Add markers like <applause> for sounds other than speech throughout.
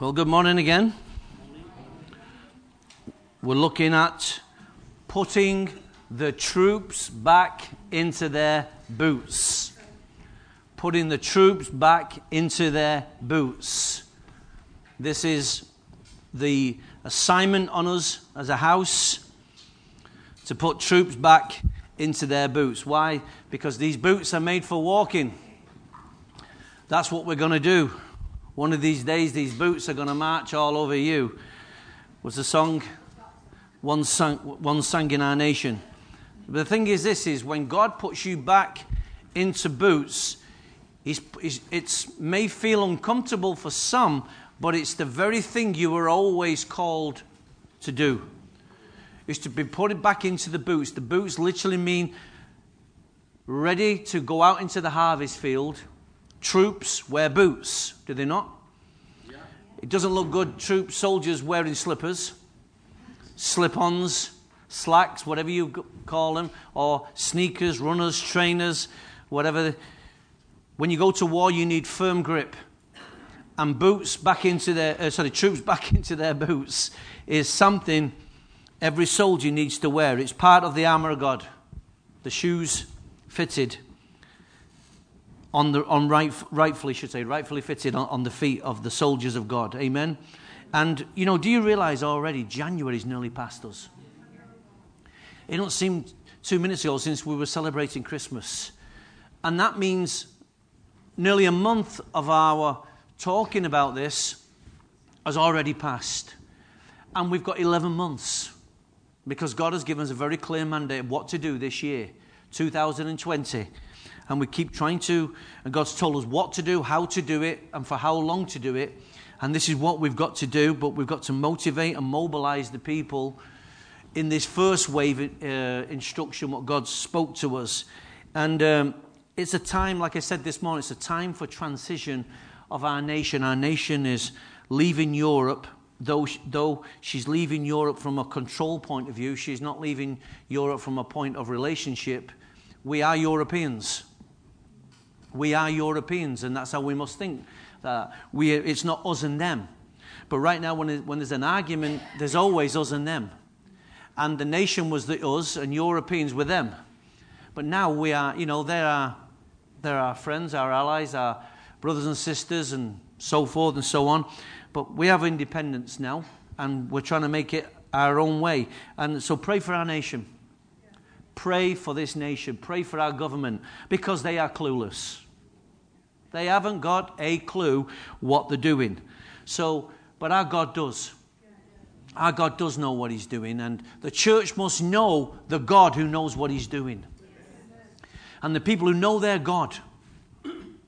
Well, good morning again. We're looking at putting the troops back into their boots. Putting the troops back into their boots. This is the assignment on us as a house to put troops back into their boots. Why? Because these boots are made for walking. That's what we're going to do. One of these days, these boots are going to march all over you. Was a song one sang, one sang in our nation. But the thing is, this is when God puts you back into boots, it may feel uncomfortable for some, but it's the very thing you were always called to do. Is to be put back into the boots. The boots literally mean ready to go out into the harvest field Troops wear boots, do they not? It doesn't look good, troops, soldiers wearing slippers, slip ons, slacks, whatever you call them, or sneakers, runners, trainers, whatever. When you go to war, you need firm grip. And boots back into their, uh, sorry, troops <laughs> back into their boots is something every soldier needs to wear. It's part of the armor of God. The shoes fitted on, the, on right, rightfully, should say, rightfully fitted on, on the feet of the soldiers of God. Amen. And, you know, do you realize already January is nearly past us? It don't seem two minutes ago since we were celebrating Christmas. And that means nearly a month of our talking about this has already passed. And we've got 11 months because God has given us a very clear mandate of what to do this year, 2020 and we keep trying to, and God's told us what to do, how to do it, and for how long to do it. And this is what we've got to do, but we've got to motivate and mobilize the people in this first wave uh, instruction, what God spoke to us. And um, it's a time, like I said this morning, it's a time for transition of our nation. Our nation is leaving Europe. Though, though she's leaving Europe from a control point of view, she's not leaving Europe from a point of relationship. We are Europeans. We are Europeans, and that's how we must think. That we, it's not us and them. But right now, when, it, when there's an argument, there's always us and them. And the nation was the us, and Europeans were them. But now we are, you know, they're our, they're our friends, our allies, our brothers and sisters, and so forth and so on. But we have independence now, and we're trying to make it our own way. And so pray for our nation. Pray for this nation. Pray for our government because they are clueless. They haven't got a clue what they're doing. So, but our God does. Our God does know what He's doing, and the church must know the God who knows what He's doing. And the people who know their God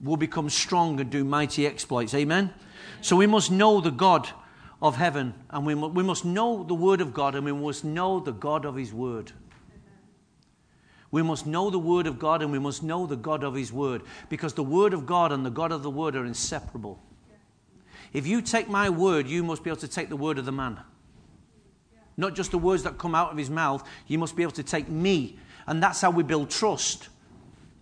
will become strong and do mighty exploits. Amen? So we must know the God of heaven, and we, must know the Word of God, and we must know the God of His Word. We must know the Word of God and we must know the God of His Word because the Word of God and the God of the Word are inseparable. If you take my word, you must be able to take the word of the man. Not just the words that come out of his mouth, you must be able to take me. And that's how we build trust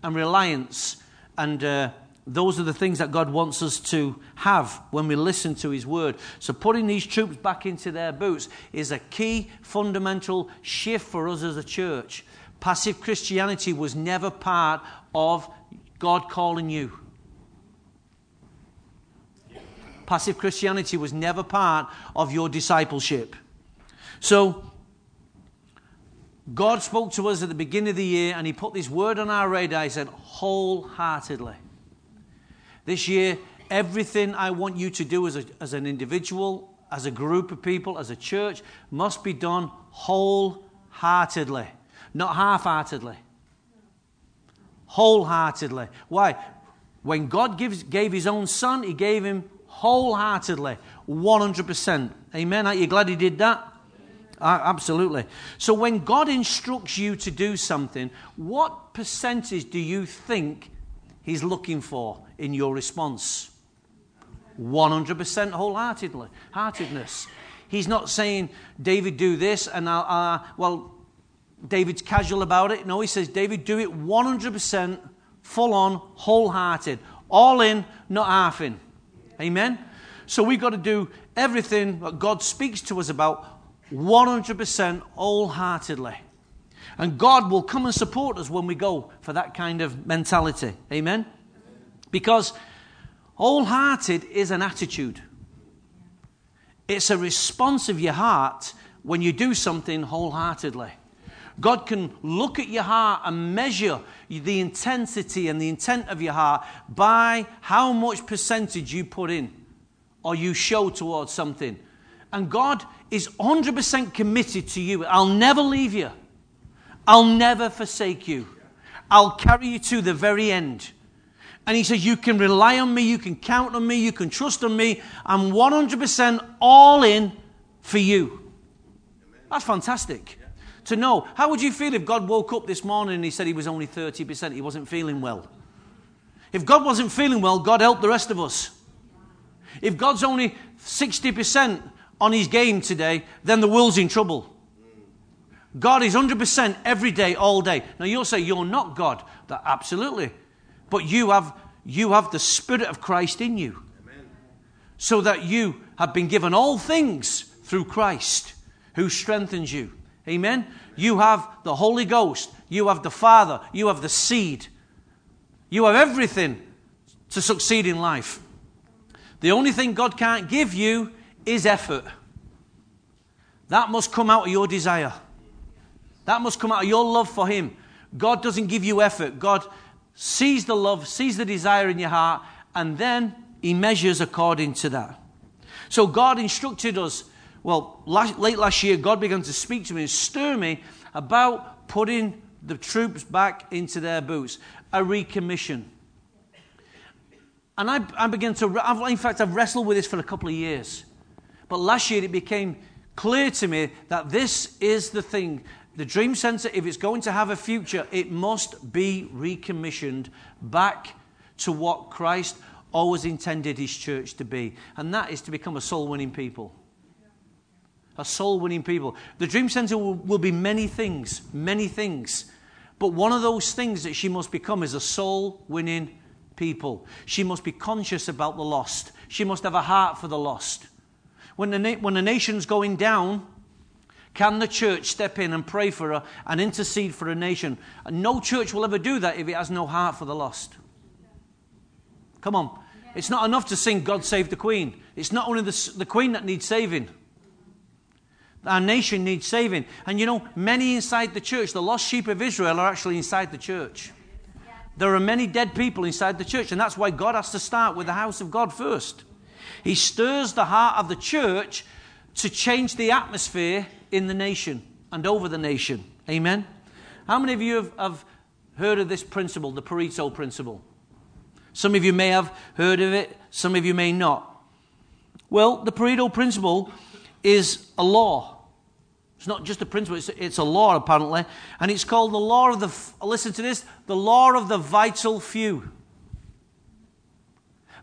and reliance. And uh, those are the things that God wants us to have when we listen to his word. So, putting these troops back into their boots is a key fundamental shift for us as a church. Passive Christianity was never part of God calling you. Passive Christianity was never part of your discipleship. So, God spoke to us at the beginning of the year and He put this word on our radar. He said, wholeheartedly. This year, everything I want you to do as, a, as an individual, as a group of people, as a church, must be done wholeheartedly not half heartedly, wholeheartedly. Why? When God gives, gave his own son, he gave him wholeheartedly, 100%. Amen. Are you glad he did that? Uh, absolutely. So when God instructs you to do something, what percentage do you think he's looking for in your response? 100% wholeheartedly, heartedness. He's not saying, David, do this, and I'll, uh, well, David's casual about it. No, he says, David, do it 100% full on, wholehearted. All in, not half in. Amen? So we've got to do everything that God speaks to us about 100% wholeheartedly. And God will come and support us when we go for that kind of mentality. Amen? Because wholehearted is an attitude, it's a response of your heart when you do something wholeheartedly. God can look at your heart and measure the intensity and the intent of your heart by how much percentage you put in or you show towards something. And God is 100% committed to you. I'll never leave you. I'll never forsake you. I'll carry you to the very end. And he says, You can rely on me, you can count on me, you can trust on me. I'm 100% all in for you. That's fantastic to know. How would you feel if God woke up this morning and he said he was only 30%? He wasn't feeling well. If God wasn't feeling well, God helped the rest of us. If God's only 60% on his game today, then the world's in trouble. God is 100% every day, all day. Now you'll say you're not God. That absolutely. But you have you have the spirit of Christ in you. Amen. So that you have been given all things through Christ who strengthens you. Amen. You have the Holy Ghost, you have the Father, you have the seed. You have everything to succeed in life. The only thing God can't give you is effort. That must come out of your desire. That must come out of your love for Him. God doesn't give you effort. God sees the love, sees the desire in your heart, and then He measures according to that. So God instructed us. Well, last, late last year, God began to speak to me and stir me about putting the troops back into their boots, a recommission. And I, I began to, I've, in fact, I've wrestled with this for a couple of years. But last year it became clear to me that this is the thing. The Dream Center, if it's going to have a future, it must be recommissioned back to what Christ always intended his church to be. And that is to become a soul winning people. A soul winning people. The Dream Center will, will be many things, many things. But one of those things that she must become is a soul winning people. She must be conscious about the lost. She must have a heart for the lost. When the, na- when the nation's going down, can the church step in and pray for her and intercede for a nation? And no church will ever do that if it has no heart for the lost. Come on. It's not enough to sing God Save the Queen. It's not only the, the Queen that needs saving. Our nation needs saving. And you know, many inside the church, the lost sheep of Israel, are actually inside the church. There are many dead people inside the church, and that's why God has to start with the house of God first. He stirs the heart of the church to change the atmosphere in the nation and over the nation. Amen? How many of you have, have heard of this principle, the Pareto principle? Some of you may have heard of it, some of you may not. Well, the Pareto principle is a law. It's not just a principle, it's, it's a law apparently. And it's called the law of the, listen to this, the law of the vital few.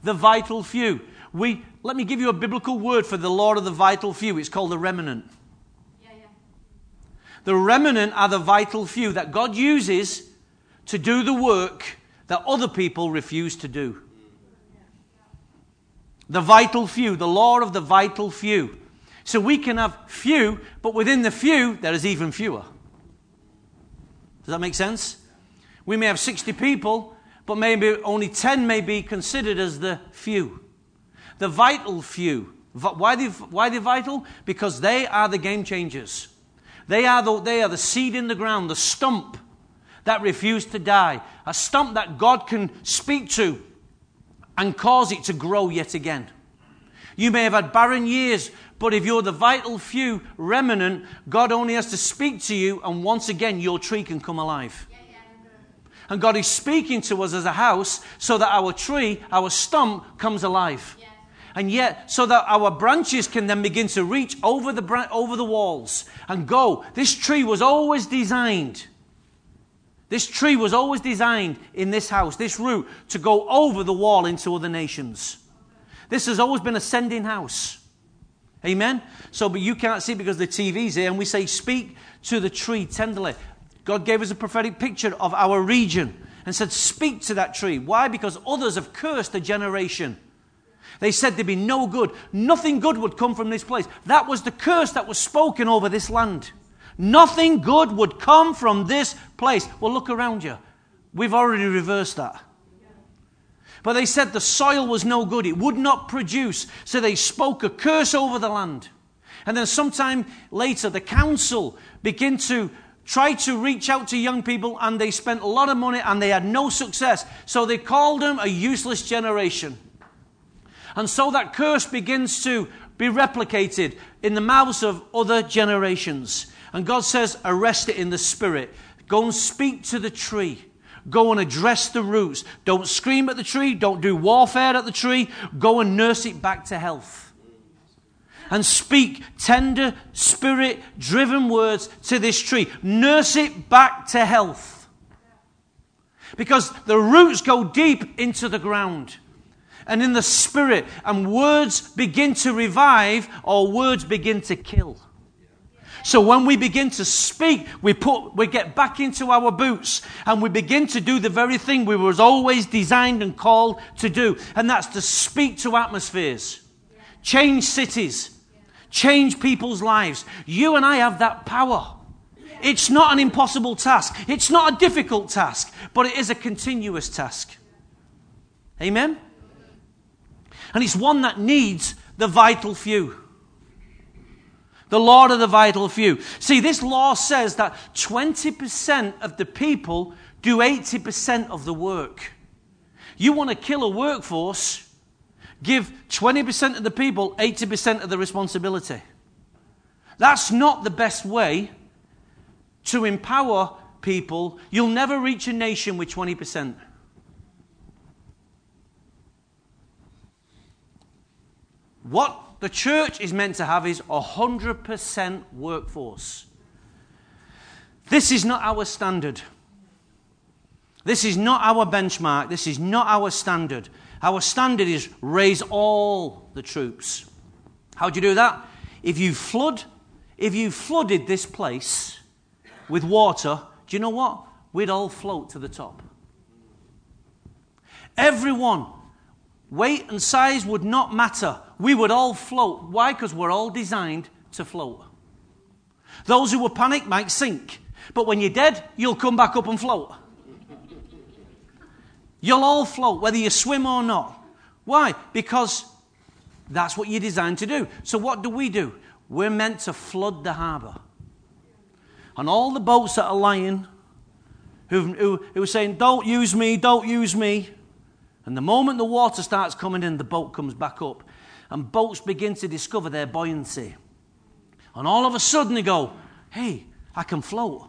The vital few. We, let me give you a biblical word for the law of the vital few. It's called the remnant. Yeah, yeah. The remnant are the vital few that God uses to do the work that other people refuse to do. The vital few, the law of the vital few. So we can have few, but within the few, there is even fewer. Does that make sense? We may have 60 people, but maybe only 10 may be considered as the few the vital few. Why they, why they vital? Because they are the game changers. They are the, they are the seed in the ground, the stump that refused to die, a stump that God can speak to and cause it to grow yet again. You may have had barren years, but if you're the vital few remnant, God only has to speak to you, and once again, your tree can come alive. And God is speaking to us as a house so that our tree, our stump, comes alive and yet so that our branches can then begin to reach over the, over the walls and go. This tree was always designed. This tree was always designed in this house, this root, to go over the wall into other nations. This has always been a sending house. Amen? So, but you can't see because the TV's here, and we say, Speak to the tree tenderly. God gave us a prophetic picture of our region and said, Speak to that tree. Why? Because others have cursed a generation. They said there'd be no good. Nothing good would come from this place. That was the curse that was spoken over this land. Nothing good would come from this place. Well, look around you. We've already reversed that. But they said the soil was no good, it would not produce. So they spoke a curse over the land. And then sometime later, the council began to try to reach out to young people, and they spent a lot of money and they had no success. So they called them a useless generation. And so that curse begins to be replicated in the mouths of other generations. And God says, arrest it in the spirit. Go and speak to the tree. Go and address the roots. Don't scream at the tree. Don't do warfare at the tree. Go and nurse it back to health. And speak tender, spirit driven words to this tree. Nurse it back to health. Because the roots go deep into the ground and in the spirit, and words begin to revive or words begin to kill. So when we begin to speak, we put, we get back into our boots and we begin to do the very thing we was always designed and called to do. And that's to speak to atmospheres, change cities, change people's lives. You and I have that power. It's not an impossible task. It's not a difficult task, but it is a continuous task. Amen? And it's one that needs the vital few. The law of the vital few. See, this law says that 20% of the people do 80% of the work. You want to kill a workforce, give 20% of the people 80% of the responsibility. That's not the best way to empower people. You'll never reach a nation with 20%. What the church is meant to have is a 100% workforce. This is not our standard. This is not our benchmark. This is not our standard. Our standard is raise all the troops. How do you do that? If you flood, if you flooded this place with water, do you know what? We'd all float to the top. Everyone, weight and size would not matter we would all float. Why? Because we're all designed to float. Those who were panicked might sink, but when you're dead, you'll come back up and float. You'll all float, whether you swim or not. Why? Because that's what you're designed to do. So, what do we do? We're meant to flood the harbour. And all the boats that are lying, who, who, who are saying, Don't use me, don't use me. And the moment the water starts coming in, the boat comes back up and boats begin to discover their buoyancy. And all of a sudden they go, hey, I can float.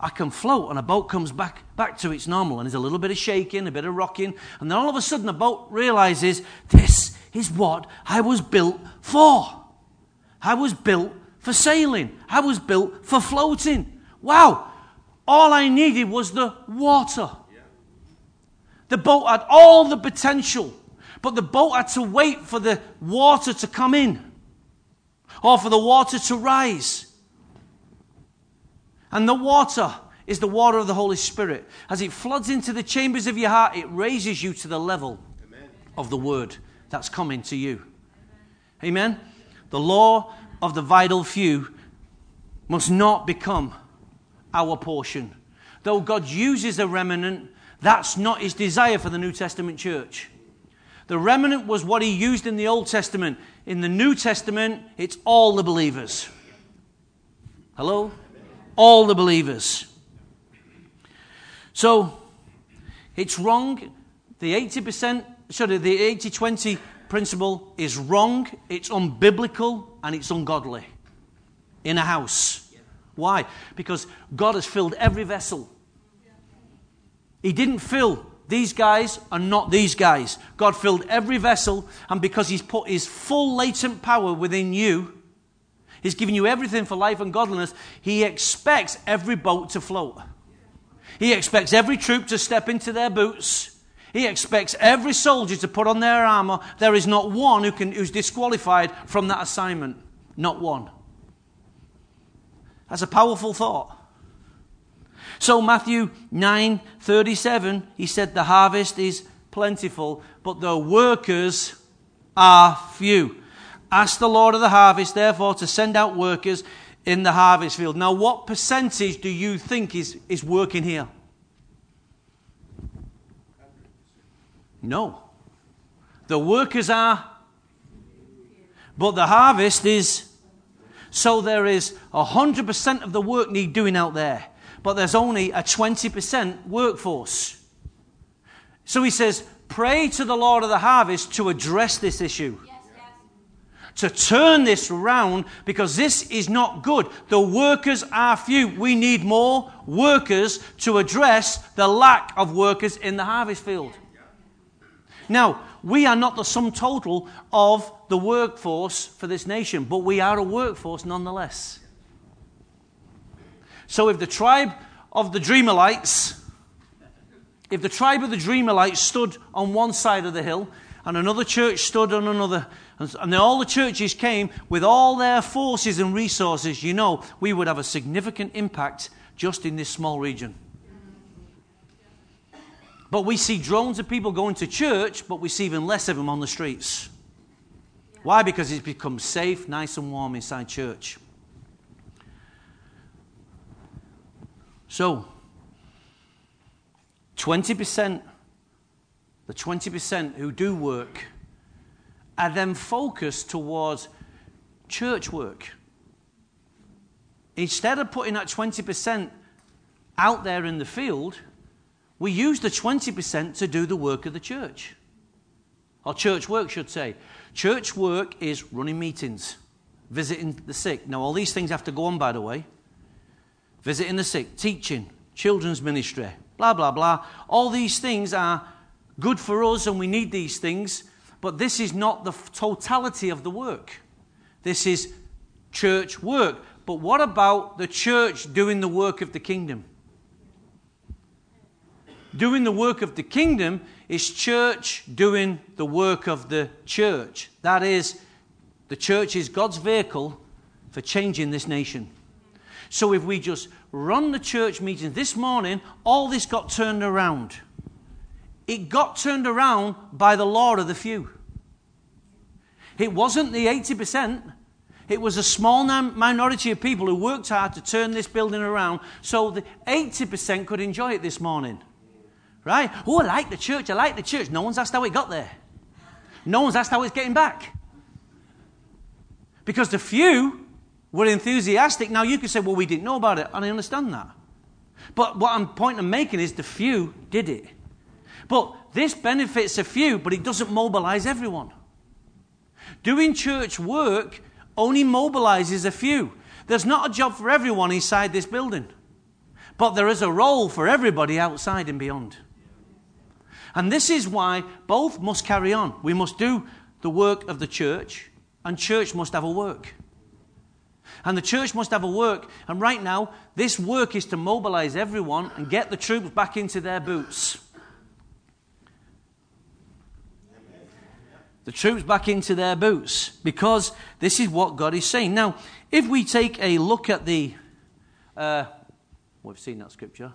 I can float. And a boat comes back, back to its normal. And there's a little bit of shaking, a bit of rocking. And then all of a sudden the boat realizes this is what I was built for. I was built for sailing. I was built for floating. Wow. All I needed was the water. The boat had all the potential. But the boat had to wait for the water to come in or for the water to rise. And the water is the water of the Holy Spirit. As it floods into the chambers of your heart, it raises you to the level Amen. of the word that's coming to you. Amen? The law of the vital few must not become our portion. Though God uses a remnant, that's not his desire for the New Testament church. The remnant was what he used in the Old Testament. In the New Testament, it's all the believers. Hello? All the believers. So, it's wrong. The 80%, sorry, the 80 20 principle is wrong, it's unbiblical, and it's ungodly in a house. Why? Because God has filled every vessel. He didn't fill these guys and not these guys. God filled every vessel, and because He's put His full latent power within you, He's given you everything for life and godliness. He expects every boat to float. He expects every troop to step into their boots. He expects every soldier to put on their armor. There is not one who can, who's disqualified from that assignment. Not one. That's a powerful thought. So Matthew 9:37, he said the harvest is plentiful, but the workers are few. Ask the Lord of the harvest, therefore, to send out workers in the harvest field. Now, what percentage do you think is, is working here? No. The workers are, but the harvest is. So there is 100% of the work need doing out there, but there's only a 20% workforce. So he says, pray to the Lord of the harvest to address this issue. Yes, yes. To turn this around because this is not good. The workers are few. We need more workers to address the lack of workers in the harvest field. Now, we are not the sum total of the workforce for this nation, but we are a workforce nonetheless. So if the tribe of the Dreamerites, if the tribe of the Dreamalites stood on one side of the hill and another church stood on another, and all the churches came with all their forces and resources, you know, we would have a significant impact just in this small region. But we see drones of people going to church, but we see even less of them on the streets. Why? Because it's become safe, nice, and warm inside church. So, 20%, the 20% who do work, are then focused towards church work. Instead of putting that 20% out there in the field, we use the 20% to do the work of the church. Or church work, should say. Church work is running meetings, visiting the sick. Now, all these things have to go on, by the way. Visiting the sick, teaching, children's ministry, blah, blah, blah. All these things are good for us and we need these things, but this is not the totality of the work. This is church work. But what about the church doing the work of the kingdom? doing the work of the kingdom is church doing the work of the church. That is, the church is God's vehicle for changing this nation. So if we just run the church meetings this morning, all this got turned around. It got turned around by the Lord of the few. It wasn't the 80%. It was a small minority of people who worked hard to turn this building around so the 80% could enjoy it this morning. Right? Oh, I like the church. I like the church. No one's asked how it got there. No one's asked how it's getting back. Because the few were enthusiastic. Now you could say, well, we didn't know about it. And I understand that. But what I'm point I'm making is the few did it. But this benefits a few, but it doesn't mobilize everyone. Doing church work only mobilizes a few. There's not a job for everyone inside this building, but there is a role for everybody outside and beyond. And this is why both must carry on. We must do the work of the church, and church must have a work. And the church must have a work. And right now, this work is to mobilize everyone and get the troops back into their boots. The troops back into their boots because this is what God is saying. Now, if we take a look at the. Uh, we've seen that scripture.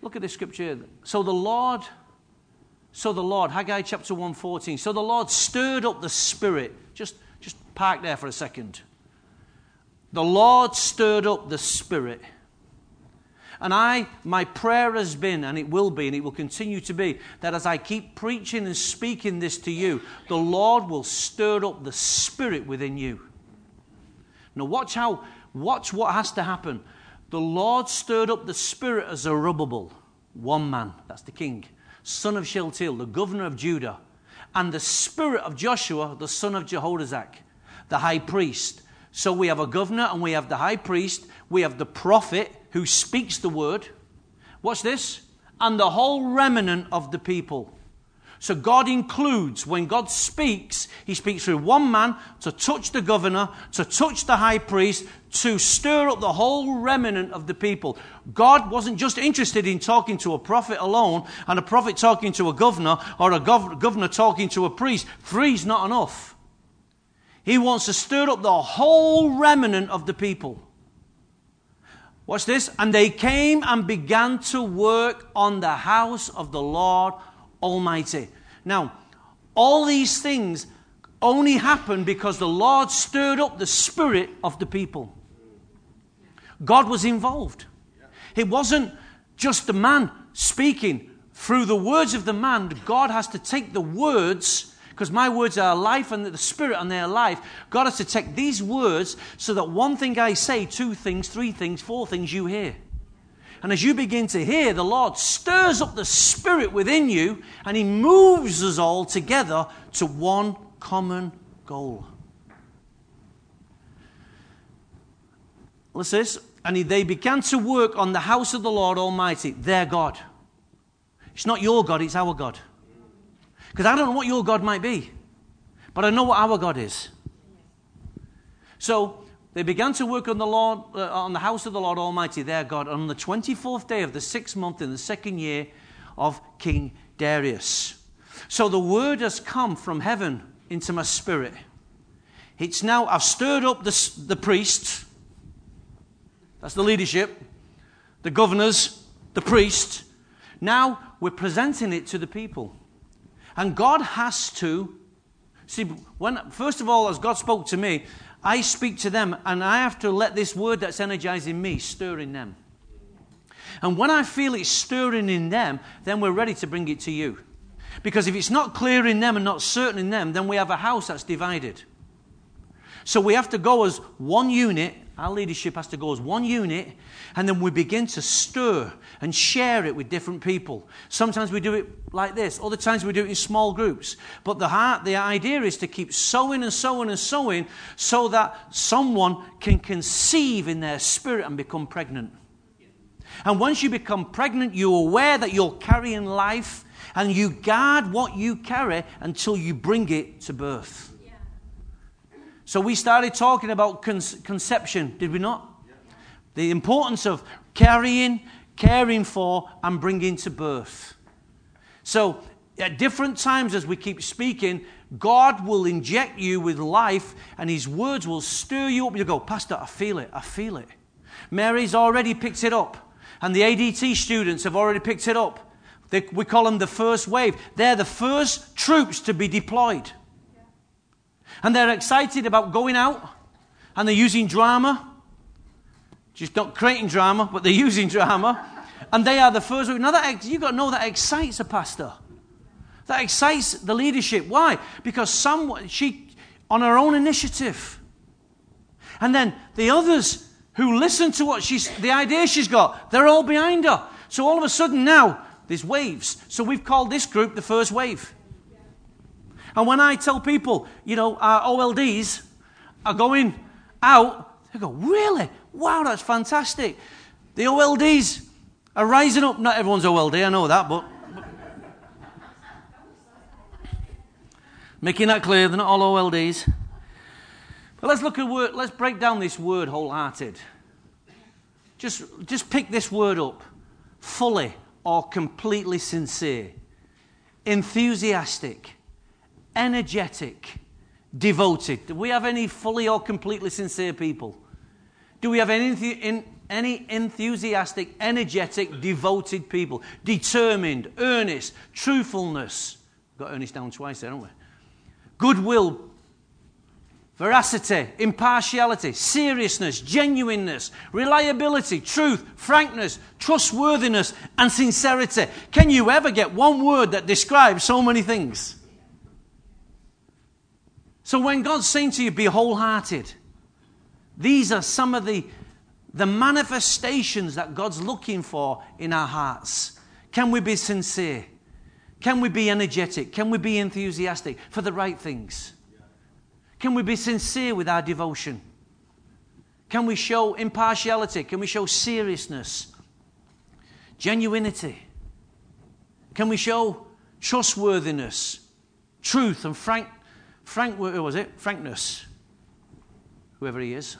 Look at this scripture. So the Lord so the Lord, Haggai chapter 114. So the Lord stirred up the spirit. Just, just park there for a second. The Lord stirred up the spirit. And I, my prayer has been, and it will be, and it will continue to be, that as I keep preaching and speaking this to you, the Lord will stir up the spirit within you. Now, watch how, watch what has to happen. The Lord stirred up the spirit as a Zerubbabel, one man, that's the king son of Shealtiel, the governor of Judah, and the spirit of Joshua, the son of Jehozadak, the high priest. So we have a governor and we have the high priest, we have the prophet who speaks the word. What's this. And the whole remnant of the people. So God includes, when God speaks, He speaks through one man to touch the governor, to touch the high priest, to stir up the whole remnant of the people. God wasn't just interested in talking to a prophet alone and a prophet talking to a governor or a gov- governor talking to a priest. Three's not enough. He wants to stir up the whole remnant of the people. Watch this. And they came and began to work on the house of the Lord Almighty. Now, all these things only happened because the Lord stirred up the spirit of the people. God was involved. It wasn't just the man speaking. Through the words of the man, God has to take the words, because my words are life and the spirit and they are life. God has to take these words so that one thing I say, two things, three things, four things you hear. And as you begin to hear, the Lord stirs up the spirit within you and He moves us all together to one common goal. Listen, and they began to work on the house of the Lord Almighty, their God. It's not your God, it's our God. Because I don't know what your God might be, but I know what our God is. So they began to work on the Lord, uh, on the house of the Lord Almighty, their God, on the 24th day of the sixth month in the second year of King Darius. So the word has come from heaven into my spirit. It's now, I've stirred up the, the priests, that's the leadership, the governors, the priest. Now we're presenting it to the people. And God has to, see, when, first of all, as God spoke to me, I speak to them and I have to let this word that's energizing me stir in them. And when I feel it stirring in them, then we're ready to bring it to you. Because if it's not clear in them and not certain in them, then we have a house that's divided. So we have to go as one unit. Our leadership has to go as one unit, and then we begin to stir and share it with different people. Sometimes we do it like this, other times we do it in small groups. But the heart, the idea is to keep sowing and sowing and sowing so that someone can conceive in their spirit and become pregnant. And once you become pregnant, you're aware that you're carrying life and you guard what you carry until you bring it to birth. So we started talking about con- conception, did we not? Yeah. The importance of carrying, caring for, and bringing to birth. So at different times as we keep speaking, God will inject you with life and His words will stir you up. You go, Pastor, I feel it, I feel it. Mary's already picked it up, and the ADT students have already picked it up. They, we call them the first wave. They're the first troops to be deployed. And they're excited about going out and they're using drama. Just not creating drama, but they're <laughs> using drama. And they are the first. Now, that, you've got to know that excites a pastor. That excites the leadership. Why? Because someone, she, on her own initiative. And then the others who listen to what she's, the idea she's got, they're all behind her. So all of a sudden now, there's waves. So we've called this group the first wave. And when I tell people, you know, our OLDs are going out, they go, really? Wow, that's fantastic. The OLDs are rising up. Not everyone's OLD, I know that, but. making that clear, they're not all OLDs. But let's look at word, let's break down this word wholehearted. Just, just pick this word up fully or completely sincere, enthusiastic, energetic, devoted. Do we have any fully or completely sincere people? Do we have any, in, any enthusiastic, energetic, devoted people? Determined, earnest, truthfulness. Got earnest down twice there, haven't we? Goodwill, veracity, impartiality, seriousness, genuineness, reliability, truth, frankness, trustworthiness, and sincerity. Can you ever get one word that describes so many things? So when God's saying to you, be wholehearted, these are some of the, the manifestations that God's looking for in our hearts. Can we be sincere? Can we be energetic? Can we be enthusiastic for the right things? Can we be sincere with our devotion? Can we show impartiality? Can we show seriousness? Genuinity? Can we show trustworthiness, truth, and frank, frank, who was it? Frankness. Whoever he is.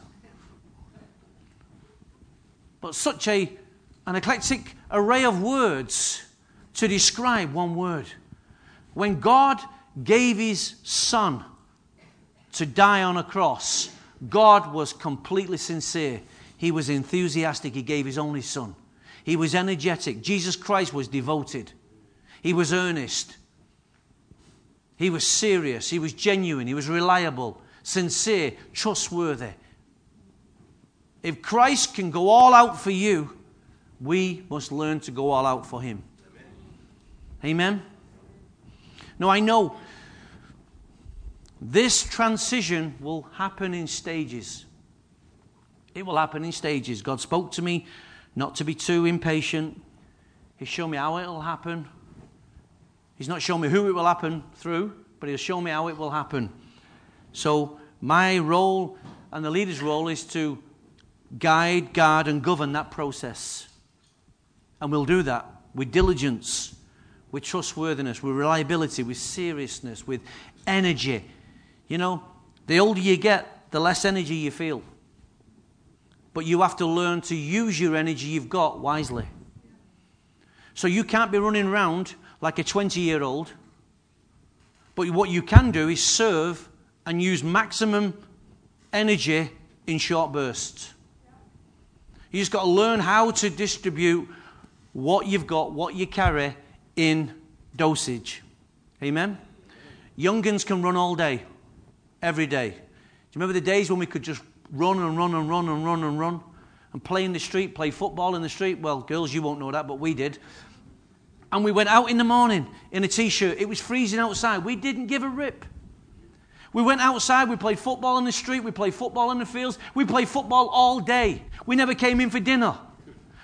But such a, an eclectic array of words to describe one word. When God gave his son to die on a cross, God was completely sincere. He was enthusiastic. He gave his only son. He was energetic. Jesus Christ was devoted. He was earnest. He was serious, he was genuine, he was reliable, sincere, trustworthy. If Christ can go all out for you, we must learn to go all out for him. Amen? Now, I know this transition will happen in stages. It will happen in stages. God spoke to me not to be too impatient. He showed me how it will happen. He's not shown me who it will happen through, but He'll show me how it will happen. So, my role and the leader's role is to guide, guard, and govern that process. And we'll do that with diligence, with trustworthiness, with reliability, with seriousness, with energy. You know, the older you get, the less energy you feel. But you have to learn to use your energy you've got wisely. So you can't be running around like a 20 year old. But what you can do is serve and use maximum energy in short bursts. You just got to learn how to distribute what you've got, what you carry in dosage. Amen? Youngins can run all day, every day. Do you remember the days when we could just run and run and run and run and run and play in the street, play football in the street? Well, girls, you won't know that, but we did. And we went out in the morning in a t shirt. It was freezing outside. We didn't give a rip. We went outside, we played football in the street, we played football in the fields, we played football all day. We never came in for dinner.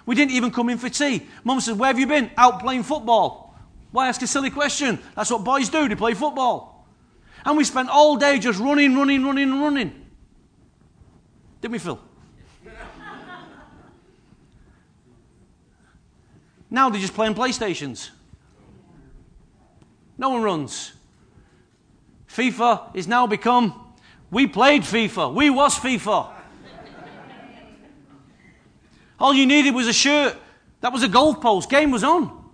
We didn't even come in for tea. Mum said, Where have you been? Out playing football. Why ask a silly question? That's what boys do, they play football. And we spent all day just running, running, running, running. Didn't we, Phil? Now they're just playing PlayStations. No one runs. FIFA is now become we played FIFA. We was FIFA. All you needed was a shirt. That was a goalpost. Game was on.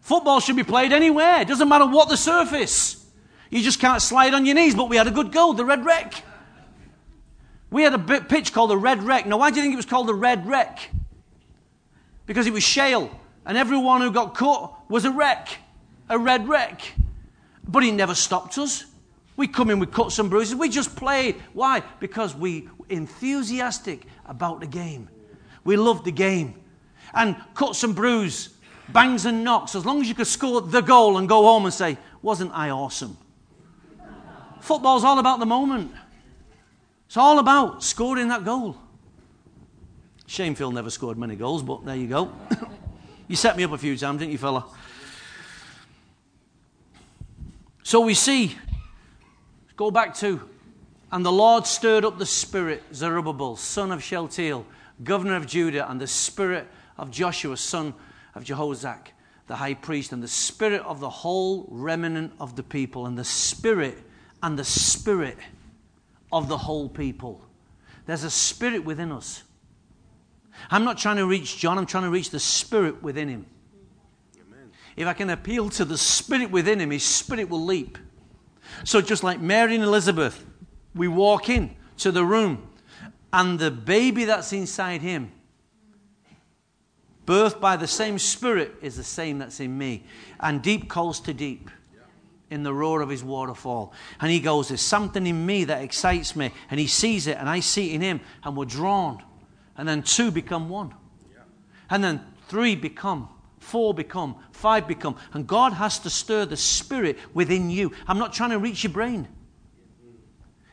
Football should be played anywhere. It doesn't matter what the surface. You just can't slide on your knees. But we had a good goal, the Red Wreck. We had a pitch called the Red Wreck. Now, why do you think it was called the Red Wreck? Because it was shale, and everyone who got cut was a wreck, a red wreck. But he never stopped us. We come in with cuts and bruises. We just played. Why? Because we enthusiastic about the game. We loved the game. And cuts and bruises, bangs and knocks, as long as you could score the goal and go home and say, Wasn't I awesome? Football's all about the moment. It's all about scoring that goal. Shame Phil never scored many goals, but there you go. <coughs> you set me up a few times, didn't you, fella? So we see, go back to, and the Lord stirred up the spirit, Zerubbabel, son of Shealtiel, governor of Judah, and the spirit of Joshua, son of Jehozadak, the high priest, and the spirit of the whole remnant of the people, and the spirit, and the spirit of the whole people. There's a spirit within us. I'm not trying to reach John, I'm trying to reach the spirit within him. Amen. If I can appeal to the spirit within him, his spirit will leap. So, just like Mary and Elizabeth, we walk in to the room, and the baby that's inside him, birthed by the same spirit, is the same that's in me. And deep calls to deep in the roar of his waterfall. And he goes, There's something in me that excites me. And he sees it, and I see it in him, and we're drawn and then two become one. And then three become, four become, five become. And God has to stir the spirit within you. I'm not trying to reach your brain,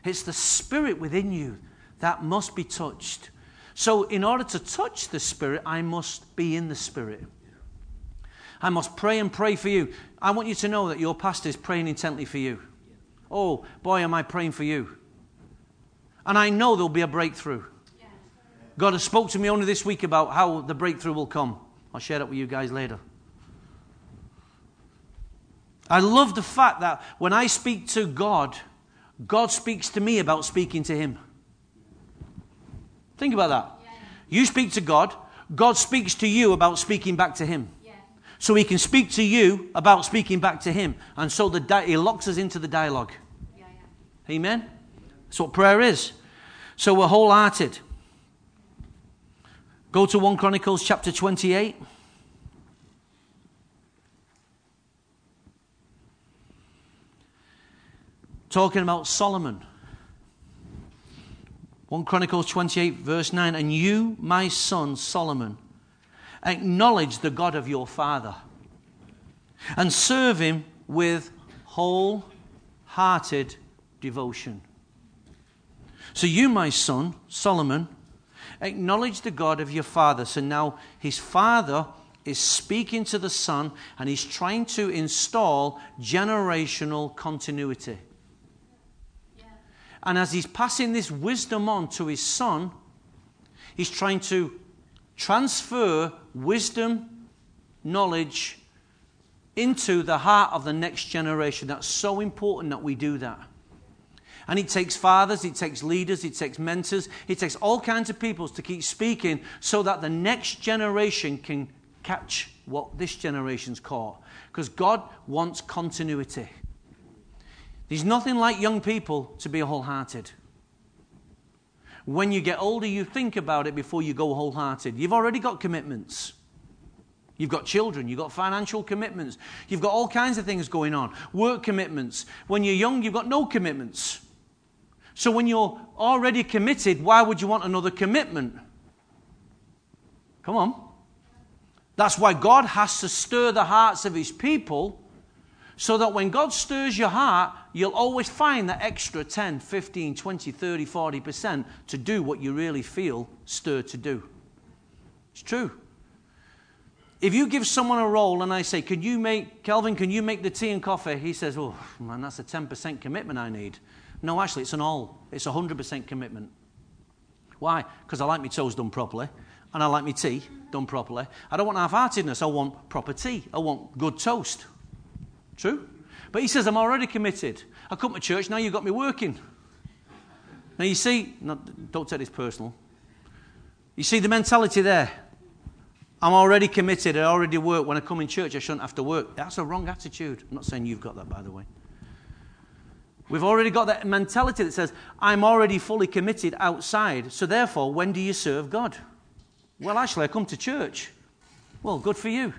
it's the spirit within you that must be touched. So, in order to touch the spirit, I must be in the spirit. I must pray and pray for you. I want you to know that your pastor is praying intently for you. Oh, boy, am I praying for you. And I know there'll be a breakthrough. God has spoke to me only this week about how the breakthrough will come. I'll share that with you guys later. I love the fact that when I speak to God, God speaks to me about speaking to Him. Think about that. You speak to God, God speaks to you about speaking back to Him. So He can speak to you about speaking back to Him. And so the di- He locks us into the dialogue. Amen? That's what prayer is. So we're wholehearted. Go to 1 Chronicles chapter 28. talking about Solomon. 1 Chronicles 28, verse 9. And you, my son Solomon, acknowledge the God of your father and serve him with wholehearted devotion. So, you, my son Solomon, acknowledge the God of your father. So now his father is speaking to the son and he's trying to install generational continuity. And as he's passing this wisdom on to his son, he's trying to transfer wisdom, knowledge into the heart of the next generation. That's so important that we do that. And it takes fathers, it takes leaders, it takes mentors, it takes all kinds of people to keep speaking so that the next generation can catch what this generation's caught. Because God wants continuity. There's nothing like young people to be wholehearted. When you get older, you think about it before you go wholehearted. You've already got commitments. You've got children, you've got financial commitments, you've got all kinds of things going on, work commitments. When you're young, you've got no commitments. So when you're already committed, why would you want another commitment? Come on. That's why God has to stir the hearts of his people so that when God stirs your heart, you'll always find that extra 10, 15, 20, 30, 40% to do what you really feel stirred to do. It's true. If you give someone a role and I say, Can you make, Kelvin, can you make the tea and coffee? He says, Oh, man, that's a 10% commitment I need. No, actually, it's an all, it's a 100% commitment. Why? Because I like my toast done properly and I like my tea done properly. I don't want half heartedness, I want proper tea, I want good toast. True? But he says, I'm already committed. I come to church, now you've got me working. Now you see, don't take this personal. You see the mentality there. I'm already committed, I already work. When I come in church, I shouldn't have to work. That's a wrong attitude. I'm not saying you've got that, by the way. We've already got that mentality that says, I'm already fully committed outside, so therefore, when do you serve God? Well, actually, I come to church. Well, good for you.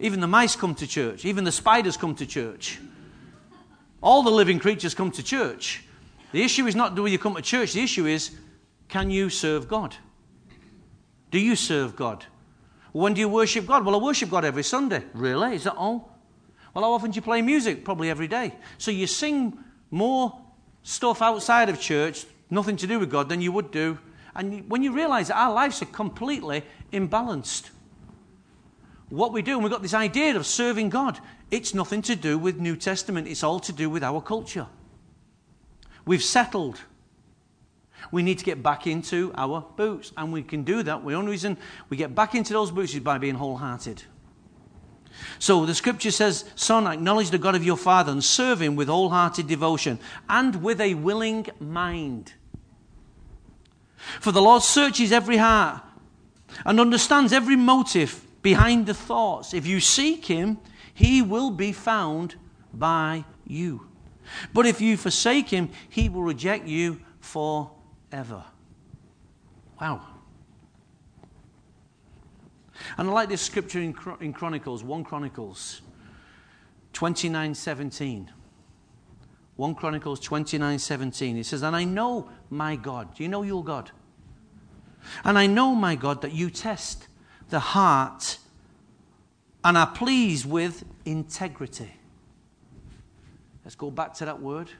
Even the mice come to church. Even the spiders come to church. All the living creatures come to church. The issue is not do you come to church, the issue is can you serve God? Do you serve God? When do you worship God? Well, I worship God every Sunday. Really? Is that all? Well, how often do you play music? Probably every day. So you sing more stuff outside of church, nothing to do with God, than you would do. And when you realize that our lives are completely imbalanced, what we do, and we've got this idea of serving God, it's nothing to do with New Testament, it's all to do with our culture. We've settled. We need to get back into our boots, and we can do that. The only reason we get back into those boots is by being wholehearted. So the scripture says, Son, acknowledge the God of your father and serve him with wholehearted devotion and with a willing mind. For the Lord searches every heart and understands every motive behind the thoughts. If you seek him, he will be found by you. But if you forsake him, he will reject you forever. Wow. And I like this scripture in, in Chronicles, 1 Chronicles 29 17. 1 Chronicles 29 17. It says, And I know my God. Do you know your God? And I know, my God, that you test the heart and are pleased with integrity. Let's go back to that word.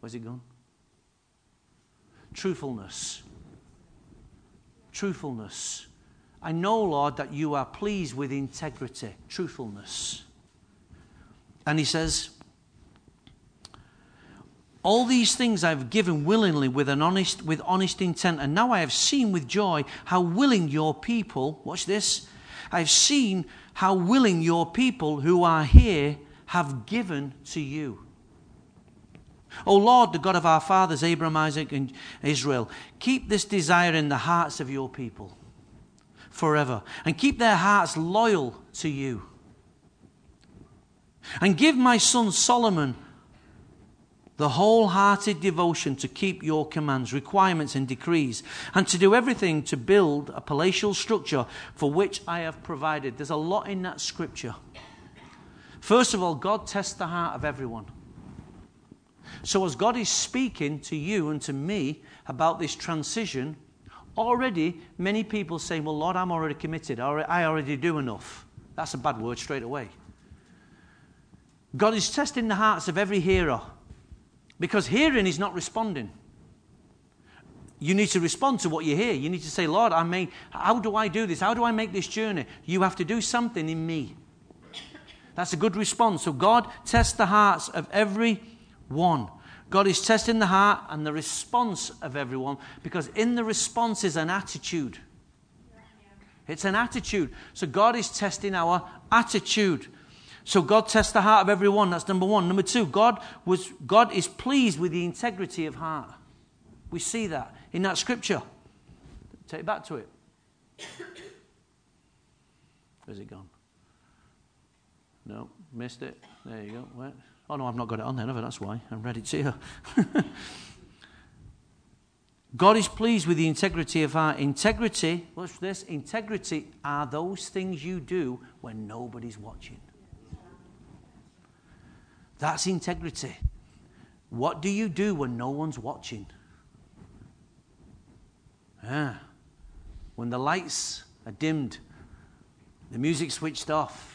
Where's it gone? Truthfulness. Truthfulness. I know, Lord, that you are pleased with integrity, truthfulness. And he says, all these things I've given willingly with an honest with honest intent, and now I have seen with joy how willing your people, watch this, I've seen how willing your people who are here have given to you. O Lord, the God of our fathers, Abraham, Isaac, and Israel, keep this desire in the hearts of your people forever, and keep their hearts loyal to you. And give my son Solomon the wholehearted devotion to keep your commands, requirements, and decrees, and to do everything to build a palatial structure for which I have provided. There's a lot in that scripture. First of all, God tests the heart of everyone. So, as God is speaking to you and to me about this transition, already many people say, Well, Lord, I'm already committed. I already do enough. That's a bad word straight away. God is testing the hearts of every hearer because hearing is not responding. You need to respond to what you hear. You need to say, Lord, I may, how do I do this? How do I make this journey? You have to do something in me. That's a good response. So God tests the hearts of every one. God is testing the heart and the response of everyone because in the response is an attitude. It's an attitude. So God is testing our attitude. So God tests the heart of everyone. That's number one. Number two, God, was, God is pleased with the integrity of heart. We see that in that scripture. Take it back to it. Where's it gone? No, missed it. There you go. Where? Oh, no, I've not got it on there, never. That's why. I read it to you. <laughs> God is pleased with the integrity of heart. Integrity, what's this? Integrity are those things you do when nobody's watching. That's integrity. What do you do when no one's watching? Yeah. When the lights are dimmed, the music switched off.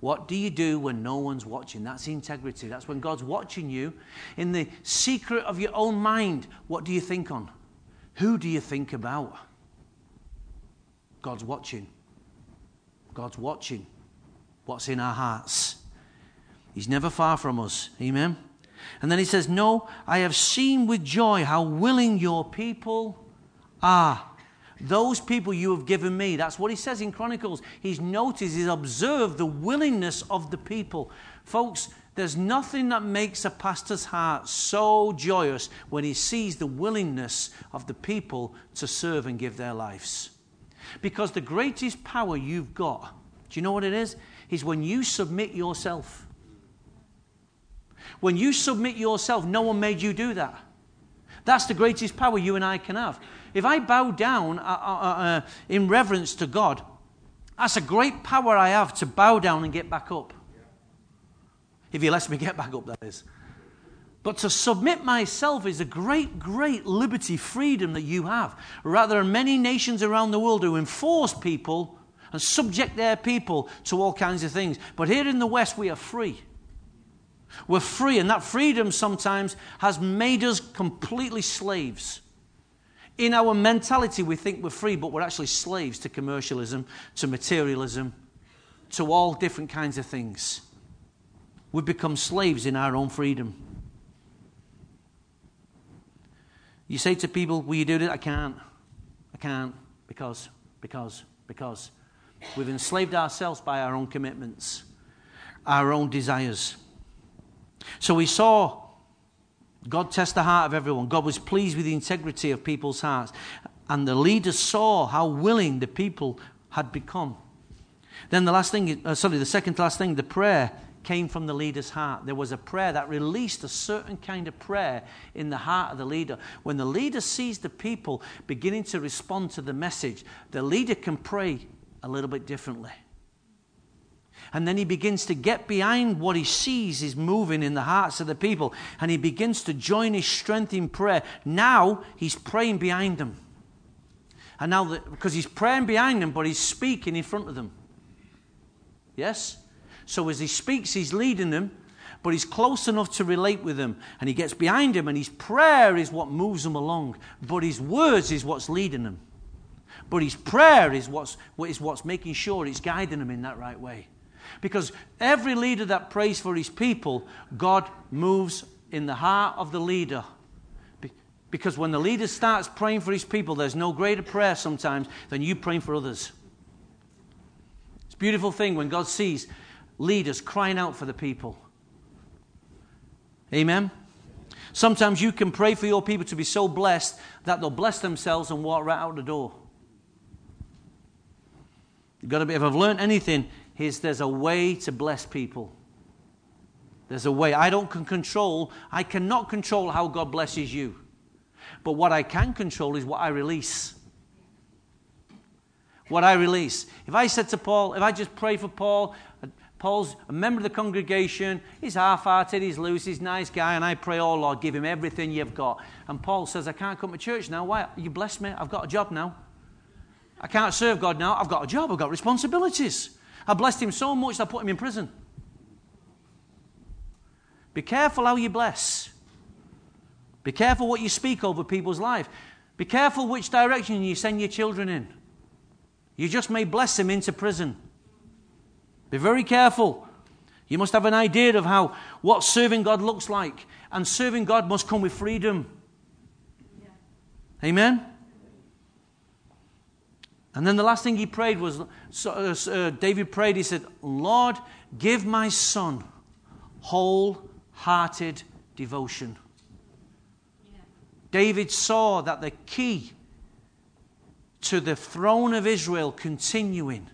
What do you do when no one's watching? That's integrity. That's when God's watching you. In the secret of your own mind, what do you think on? Who do you think about? God's watching. God's watching what's in our hearts. He's never far from us. Amen. And then he says, No, I have seen with joy how willing your people are. Those people you have given me. That's what he says in Chronicles. He's noticed, he's observed the willingness of the people. Folks, there's nothing that makes a pastor's heart so joyous when he sees the willingness of the people to serve and give their lives. Because the greatest power you've got, do you know what it is? Is when you submit yourself. When you submit yourself, no one made you do that. That's the greatest power you and I can have. If I bow down uh, uh, uh, uh, in reverence to God, that's a great power I have to bow down and get back up. If He lets me get back up, that is. But to submit myself is a great, great liberty, freedom that you have. Rather than many nations around the world who enforce people and subject their people to all kinds of things. But here in the West, we are free. We're free, and that freedom sometimes has made us completely slaves. In our mentality, we think we're free, but we're actually slaves to commercialism, to materialism, to all different kinds of things. We've become slaves in our own freedom. You say to people, Will you do this? I can't. I can't because, because, because. We've enslaved ourselves by our own commitments, our own desires. So we saw God test the heart of everyone. God was pleased with the integrity of people's hearts. And the leaders saw how willing the people had become. Then the last thing, uh, sorry, the second to last thing, the prayer came from the leader's heart. There was a prayer that released a certain kind of prayer in the heart of the leader. When the leader sees the people beginning to respond to the message, the leader can pray a little bit differently. And then he begins to get behind what he sees is moving in the hearts of the people. And he begins to join his strength in prayer. Now he's praying behind them. And now, the, because he's praying behind them, but he's speaking in front of them. Yes? So as he speaks, he's leading them, but he's close enough to relate with them. And he gets behind them, and his prayer is what moves them along. But his words is what's leading them. But his prayer is what's, is what's making sure it's guiding them in that right way. Because every leader that prays for his people, God moves in the heart of the leader. Because when the leader starts praying for his people, there's no greater prayer sometimes than you praying for others. It's a beautiful thing when God sees leaders crying out for the people. Amen? Sometimes you can pray for your people to be so blessed that they'll bless themselves and walk right out the door. You've got to be, if I've learned anything, is there's a way to bless people. There's a way. I don't can control, I cannot control how God blesses you. But what I can control is what I release. What I release. If I said to Paul, if I just pray for Paul, Paul's a member of the congregation. He's half hearted, he's loose, he's a nice guy, and I pray, oh Lord, give him everything you've got. And Paul says, I can't come to church now. Why? You bless me. I've got a job now. I can't serve God now. I've got a job, I've got responsibilities. I blessed him so much that I put him in prison. Be careful how you bless. Be careful what you speak over people's life. Be careful which direction you send your children in. You just may bless them into prison. Be very careful. You must have an idea of how what serving God looks like. And serving God must come with freedom. Yeah. Amen? And then the last thing he prayed was so, uh, uh, David prayed, he said, Lord, give my son wholehearted devotion. David saw that the key to the throne of Israel continuing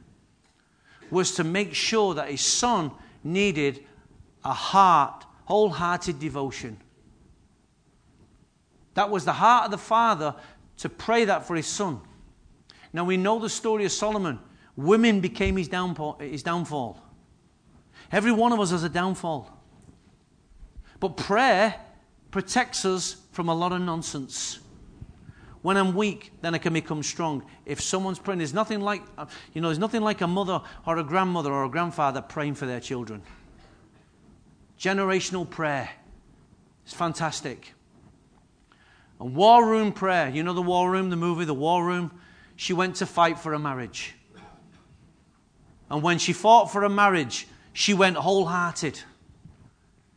was to make sure that his son needed a heart, wholehearted devotion. That was the heart of the father to pray that for his son. Now we know the story of Solomon. Women became his downfall. His downfall. Every one of us has a downfall. But prayer protects us from a lot of nonsense. When I'm weak, then I can become strong. If someone's praying, there's nothing like, you know, there's nothing like a mother or a grandmother or a grandfather praying for their children. Generational prayer. It's fantastic. And war room prayer. You know the war room, the movie, the war room? She went to fight for a marriage. And when she fought for a marriage, she went wholehearted.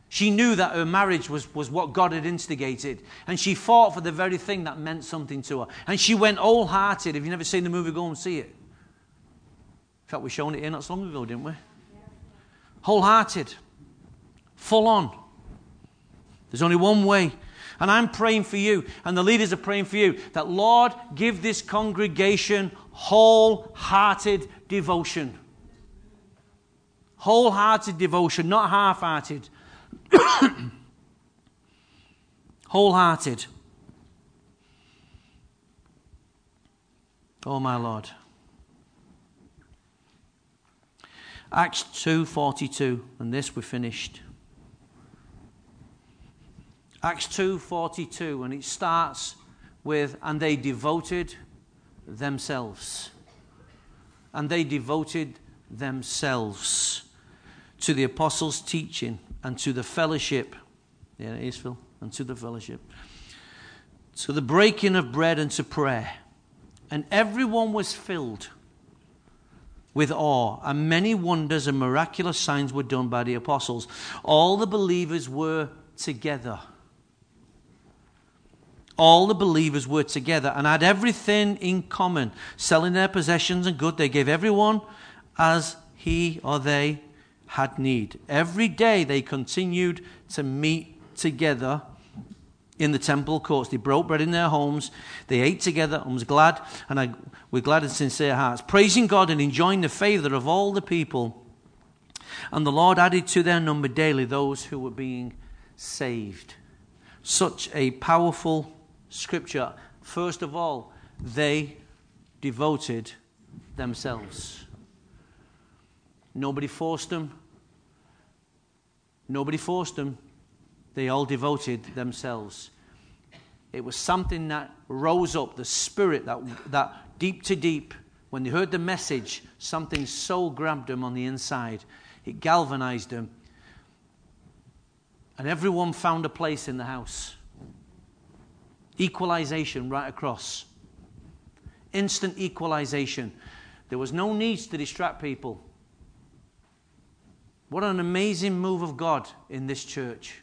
She knew that her marriage was, was what God had instigated. And she fought for the very thing that meant something to her. And she went wholehearted. If you've never seen the movie, go and see it. In fact, we shown it here not so long ago, didn't we? Wholehearted. Full on. There's only one way. And I'm praying for you, and the leaders are praying for you, that Lord, give this congregation wholehearted devotion. Wholehearted devotion, not half hearted <coughs> Wholehearted. Oh my Lord. Acts 2:42 and this we finished. Acts 2:42 and it starts with and they devoted themselves. And they devoted themselves to the apostles' teaching and to the fellowship. Yeah, it is, Phil. And to the fellowship. To the breaking of bread and to prayer. And everyone was filled with awe, and many wonders and miraculous signs were done by the apostles. All the believers were together. All the believers were together and had everything in common, selling their possessions and good. They gave everyone as he or they had need. Every day they continued to meet together in the temple courts. They broke bread in their homes. They ate together and was glad, and I, with glad and sincere hearts, praising God and enjoying the favor of all the people. And the Lord added to their number daily those who were being saved. Such a powerful scripture. First of all, they devoted themselves. Nobody forced them. Nobody forced them. They all devoted themselves. It was something that rose up, the spirit that, that deep to deep, when they heard the message, something so grabbed them on the inside. It galvanized them. And everyone found a place in the house. Equalization right across. Instant equalization. There was no need to distract people. What an amazing move of God in this church.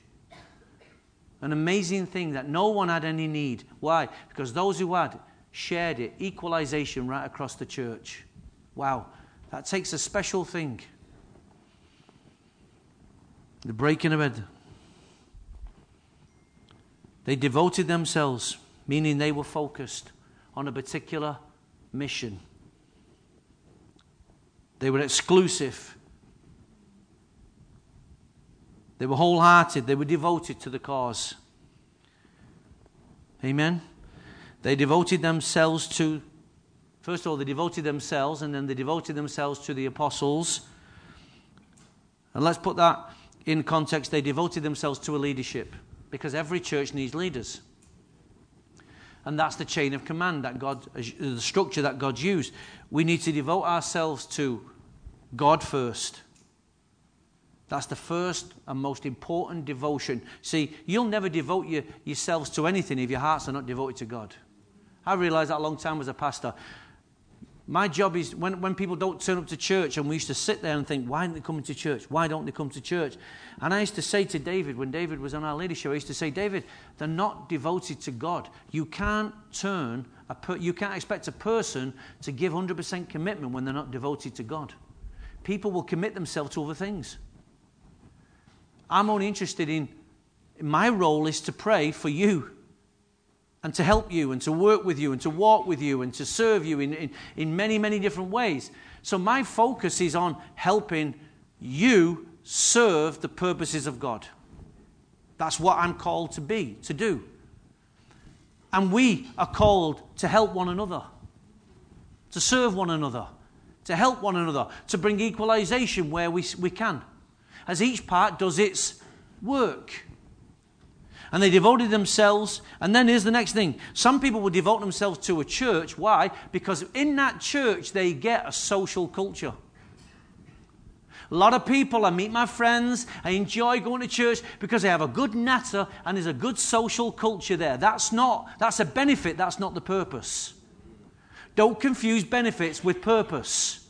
An amazing thing that no one had any need. Why? Because those who had shared it, equalization right across the church. Wow, that takes a special thing. The breaking of bread. They devoted themselves, meaning they were focused on a particular mission. They were exclusive they were wholehearted, they were devoted to the cause. Amen. They devoted themselves to, first of all, they devoted themselves, and then they devoted themselves to the apostles. And let's put that in context. They devoted themselves to a leadership because every church needs leaders. And that's the chain of command that God, uh, the structure that God's used. We need to devote ourselves to God first. That's the first and most important devotion. See, you'll never devote your, yourselves to anything if your hearts are not devoted to God. I realized that a long time as a pastor. My job is when, when people don't turn up to church, and we used to sit there and think, why aren't they coming to church? Why don't they come to church? And I used to say to David, when David was on our leadership, I used to say, David, they're not devoted to God. You can't turn, a per, you can't expect a person to give 100% commitment when they're not devoted to God. People will commit themselves to other things. I'm only interested in, my role is to pray for you and to help you and to work with you and to walk with you and to serve you in, in, in many, many different ways. So my focus is on helping you serve the purposes of God. That's what I'm called to be, to do. And we are called to help one another, to serve one another, to help one another, to bring equalization where we, we can, as each part does its work and they devoted themselves. And then here's the next thing some people will devote themselves to a church. Why? Because in that church they get a social culture. A lot of people, I meet my friends, I enjoy going to church because they have a good natter and there's a good social culture there. That's not, that's a benefit, that's not the purpose. Don't confuse benefits with purpose.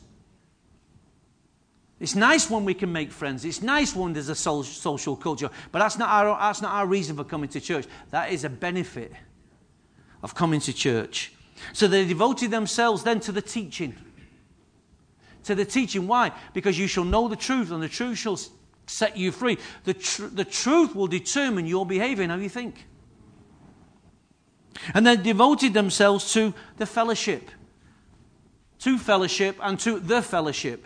It's nice when we can make friends. It's nice when there's a social culture. But that's not, our, that's not our reason for coming to church. That is a benefit of coming to church. So they devoted themselves then to the teaching. To the teaching. Why? Because you shall know the truth, and the truth shall set you free. The, tr- the truth will determine your behavior and how you think. And they devoted themselves to the fellowship. To fellowship and to the fellowship.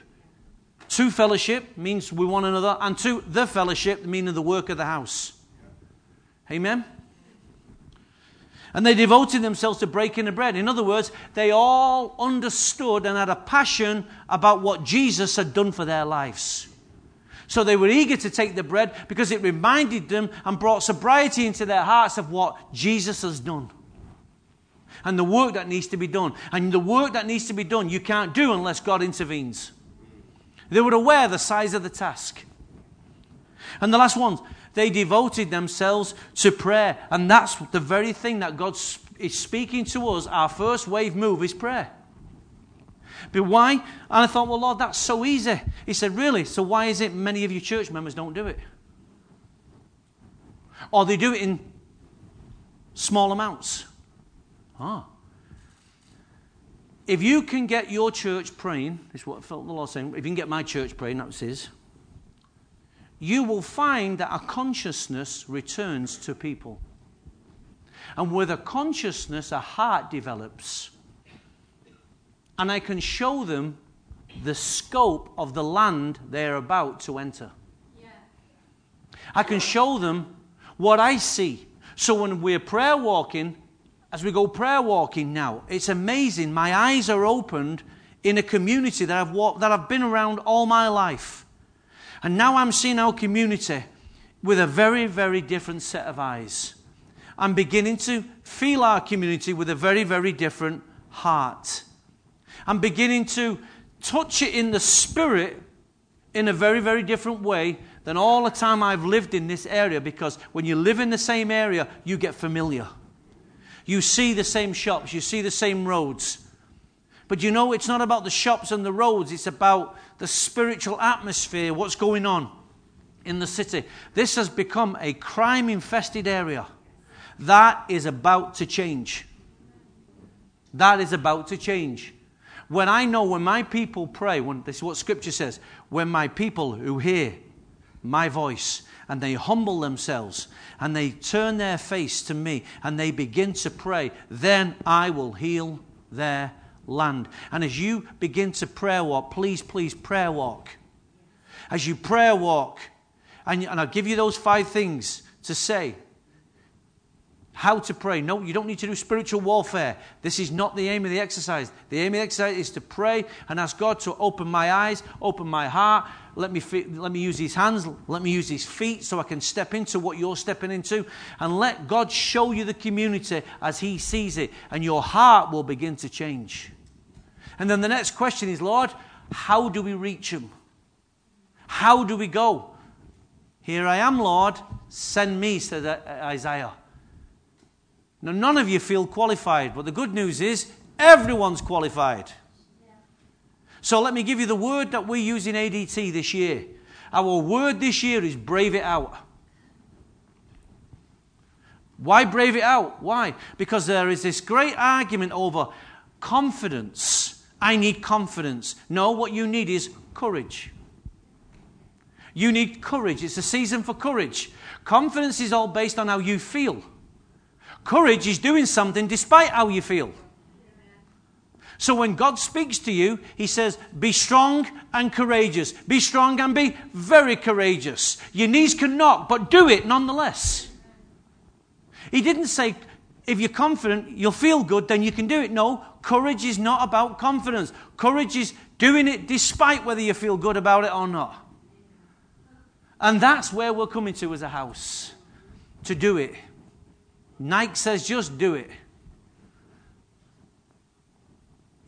To fellowship means we one another, and to the fellowship, meaning the work of the house. Amen? And they devoted themselves to breaking the bread. In other words, they all understood and had a passion about what Jesus had done for their lives. So they were eager to take the bread because it reminded them and brought sobriety into their hearts of what Jesus has done. And the work that needs to be done. And the work that needs to be done, you can't do unless God intervenes. They were aware the size of the task. And the last one, they devoted themselves to prayer. And that's the very thing that God is speaking to us. Our first wave move is prayer. But why? And I thought, well, Lord, that's so easy. He said, really? So why is it many of your church members don't do it? Or they do it in small amounts. Ah. If you can get your church praying, this is what I felt the Lord saying, if you can get my church praying, that's his, you will find that a consciousness returns to people. And with a consciousness, a heart develops. And I can show them the scope of the land they're about to enter. Yeah. I can show them what I see. So when we're prayer walking, as we go prayer walking now, it's amazing. My eyes are opened in a community that I've, walked, that I've been around all my life. And now I'm seeing our community with a very, very different set of eyes. I'm beginning to feel our community with a very, very different heart. I'm beginning to touch it in the spirit in a very, very different way than all the time I've lived in this area because when you live in the same area, you get familiar. You see the same shops, you see the same roads. But you know, it's not about the shops and the roads, it's about the spiritual atmosphere, what's going on in the city. This has become a crime infested area. That is about to change. That is about to change. When I know when my people pray, when, this is what Scripture says, when my people who hear my voice and they humble themselves and they turn their face to me and they begin to pray, then I will heal their land. And as you begin to prayer walk, please, please prayer walk. As you prayer walk, and, and I'll give you those five things to say. how to pray. No, you don't need to do spiritual warfare. This is not the aim of the exercise. The aim of the exercise is to pray and ask God to open my eyes, open my heart. Let me, let me use his hands, let me use his feet so I can step into what you're stepping into. And let God show you the community as he sees it. And your heart will begin to change. And then the next question is Lord, how do we reach them? How do we go? Here I am, Lord. Send me, said Isaiah. Now, none of you feel qualified, but the good news is everyone's qualified. So, let me give you the word that we use in ADT this year. Our word this year is brave it out. Why brave it out? Why? Because there is this great argument over confidence. I need confidence. No, what you need is courage. You need courage. It's a season for courage. Confidence is all based on how you feel. Courage is doing something despite how you feel. So when God speaks to you, He says, Be strong and courageous. Be strong and be very courageous. Your knees can knock, but do it nonetheless. He didn't say, If you're confident, you'll feel good, then you can do it. No, courage is not about confidence. Courage is doing it despite whether you feel good about it or not. And that's where we're coming to as a house to do it. Nike says just do it.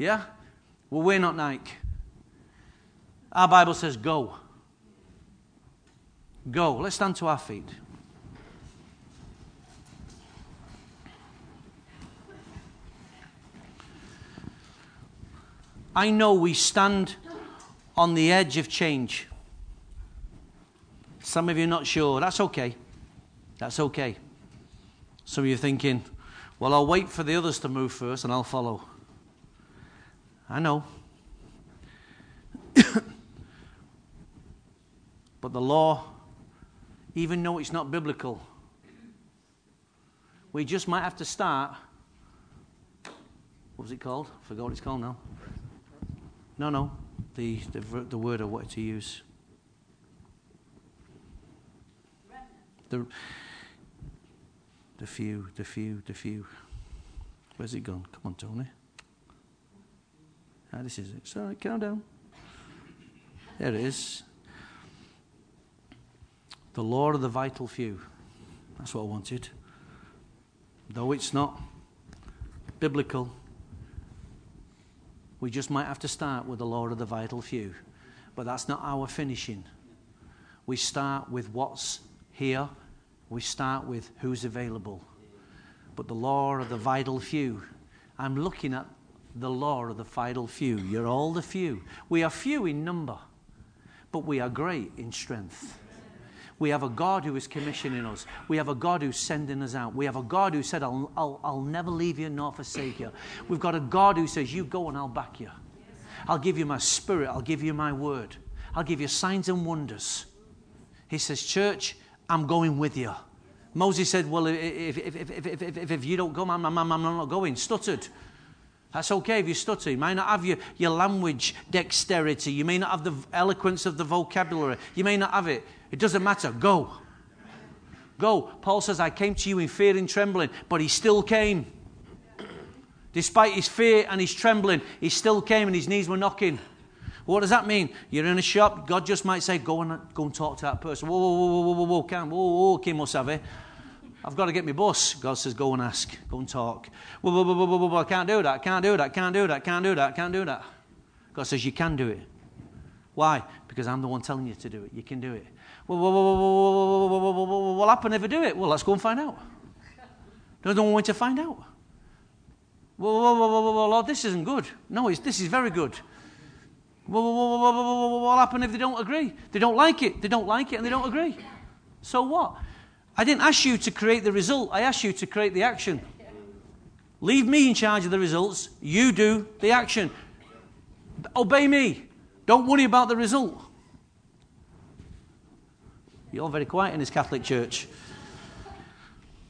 Yeah? Well, we're not Nike. Our Bible says go. Go. Let's stand to our feet. I know we stand on the edge of change. Some of you are not sure. That's okay. That's okay. Some of you are thinking, well, I'll wait for the others to move first and I'll follow. I know. but the law, even though it's not biblical, we just might have to start. What was it called? I forgot what it's called now. No, no. The, the, the word I wanted to use. The, the few, the few, the few. Where's it gone? Come on, Tony. Ah, this is it. Sorry, calm down. There it is. The law of the vital few. That's what I wanted. Though it's not biblical, we just might have to start with the law of the vital few. But that's not our finishing. We start with what's here we start with who's available. But the law of the vital few, I'm looking at the law of the final few. You're all the few. We are few in number, but we are great in strength. We have a God who is commissioning us. We have a God who's sending us out. We have a God who said, I'll, I'll, I'll never leave you nor forsake you. We've got a God who says, You go and I'll back you. I'll give you my spirit. I'll give you my word. I'll give you signs and wonders. He says, Church, I'm going with you. Moses said, Well, if, if, if, if, if, if you don't go, I'm, I'm, I'm not going. Stuttered. That's okay if you stutter. You may not have your, your language dexterity. You may not have the eloquence of the vocabulary. You may not have it. It doesn't matter. Go. Go. Paul says, I came to you in fear and trembling, but he still came. Despite his fear and his trembling, he still came and his knees were knocking. What does that mean? You're in a shop, God just might say, go and, go and talk to that person. Whoa, whoa, whoa, whoa, whoa, whoa, Cam, whoa, whoa, Kim Musavi. I've got to get my bus. God says, Go and ask, go and talk. Well, well, well, well, well, I can't do that, can't do that, can't do that, can't do that, can't do that. God says, You can do it. Why? Because I'm the one telling you to do it. You can do it. Well, well, well, well, well, well, well, what happened if I do it? Well, let's go and find out. No, I don't want to find out. Well, well, well, well, well, Lord, this isn't good. No, it's, this is very good. Well, well, well, well, well, well, what happened if they don't agree? They don't like it. They don't like it, and they don't agree. So what? I didn't ask you to create the result, I asked you to create the action. Leave me in charge of the results. You do the action. Obey me. Don't worry about the result. You're all very quiet in this Catholic church.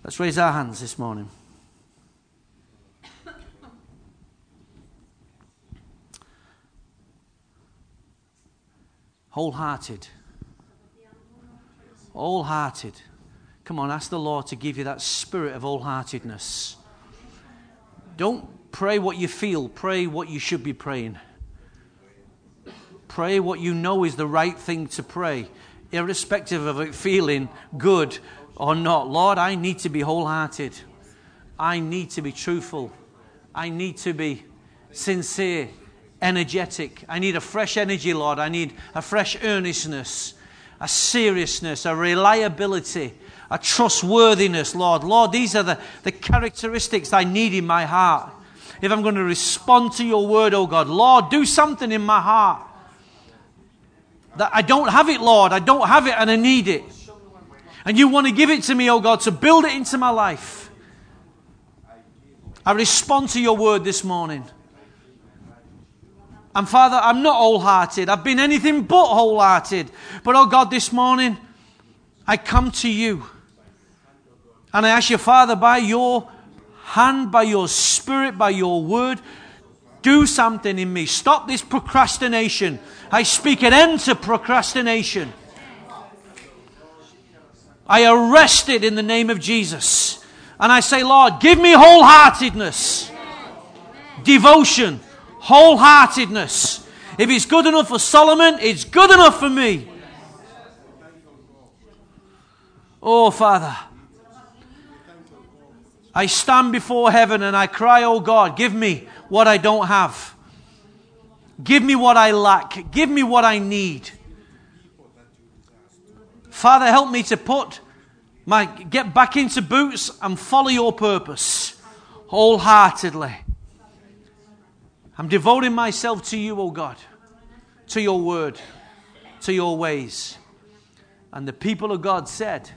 Let's raise our hands this morning. wholehearted. Wholehearted. Come on, ask the Lord to give you that spirit of wholeheartedness. Don't pray what you feel, pray what you should be praying. Pray what you know is the right thing to pray, irrespective of it feeling good or not. Lord, I need to be wholehearted. I need to be truthful. I need to be sincere, energetic. I need a fresh energy, Lord. I need a fresh earnestness, a seriousness, a reliability, a trustworthiness, Lord. Lord, these are the, the characteristics I need in my heart. If I'm going to respond to your word, oh God, Lord, do something in my heart. That I don't have it, Lord. I don't have it and I need it. And you want to give it to me, oh God, to build it into my life. I respond to your word this morning. And Father, I'm not wholehearted. I've been anything but wholehearted. But oh God, this morning, I come to you. And I ask you, Father, by your hand, by your spirit, by your word, do something in me. Stop this procrastination. I speak an end to procrastination. I arrest it in the name of Jesus. And I say, Lord, give me wholeheartedness, devotion, wholeheartedness. If it's good enough for Solomon, it's good enough for me. Oh, Father. I stand before heaven and I cry, Oh God, give me what I don't have. Give me what I lack. Give me what I need. Father, help me to put my get back into boots and follow your purpose wholeheartedly. I'm devoting myself to you, oh God, to your word, to your ways. And the people of God said,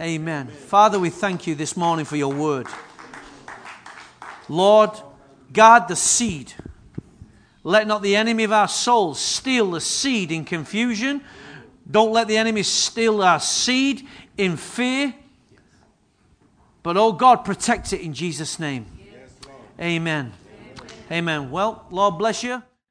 Amen. Father, we thank you this morning for your word. Lord, guard the seed. Let not the enemy of our souls steal the seed in confusion. Don't let the enemy steal our seed in fear. But, oh God, protect it in Jesus' name. Amen. Amen. Well, Lord bless you.